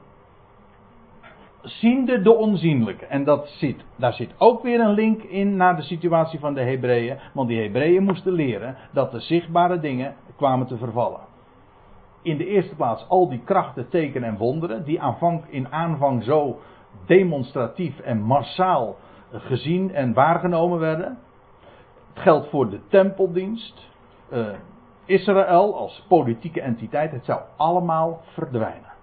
ziende de onzienlijke. En dat zit, daar zit ook weer een link in naar de situatie van de Hebreeën. Want die Hebreeën moesten leren dat de zichtbare dingen kwamen te vervallen. In de eerste plaats al die krachten, tekenen en wonderen, die aanvang, in aanvang zo demonstratief en massaal gezien en waargenomen werden. Het geldt voor de tempeldienst. Uh, Israël als politieke entiteit, het zou allemaal verdwijnen.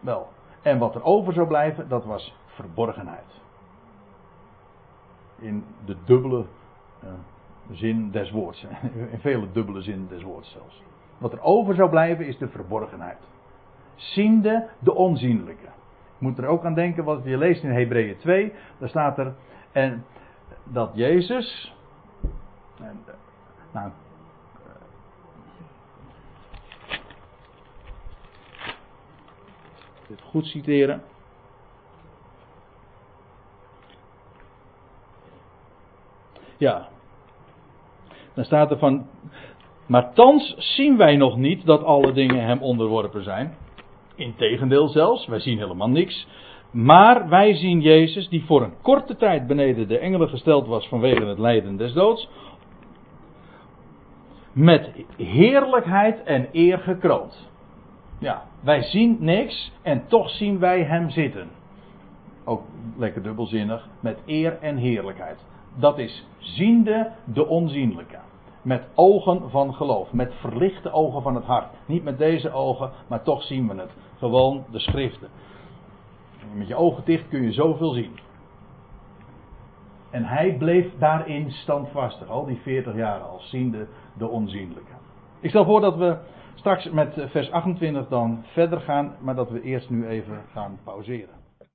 Wel, en wat er over zou blijven, dat was verborgenheid. In de dubbele uh, zin des woords. In vele dubbele zinnen des woords zelfs. Wat er over zou blijven is de verborgenheid. Ziende de onzienlijke. Je moet er ook aan denken wat je leest in Hebreeën 2. Daar staat er. En dat Jezus. En, nou, dit goed citeren. Ja. Dan staat er van. Maar thans zien wij nog niet dat alle dingen hem onderworpen zijn. Integendeel zelfs, wij zien helemaal niks. Maar wij zien Jezus, die voor een korte tijd beneden de engelen gesteld was vanwege het lijden des doods, met heerlijkheid en eer gekroond. Ja, wij zien niks en toch zien wij hem zitten. Ook lekker dubbelzinnig, met eer en heerlijkheid. Dat is ziende de onzienlijke. Met ogen van geloof, met verlichte ogen van het hart. Niet met deze ogen, maar toch zien we het. Gewoon de schriften. Met je ogen dicht kun je zoveel zien. En hij bleef daarin standvastig, al die 40 jaar al, ziende de onzienlijke. Ik stel voor dat we straks met vers 28 dan verder gaan, maar dat we eerst nu even gaan pauzeren.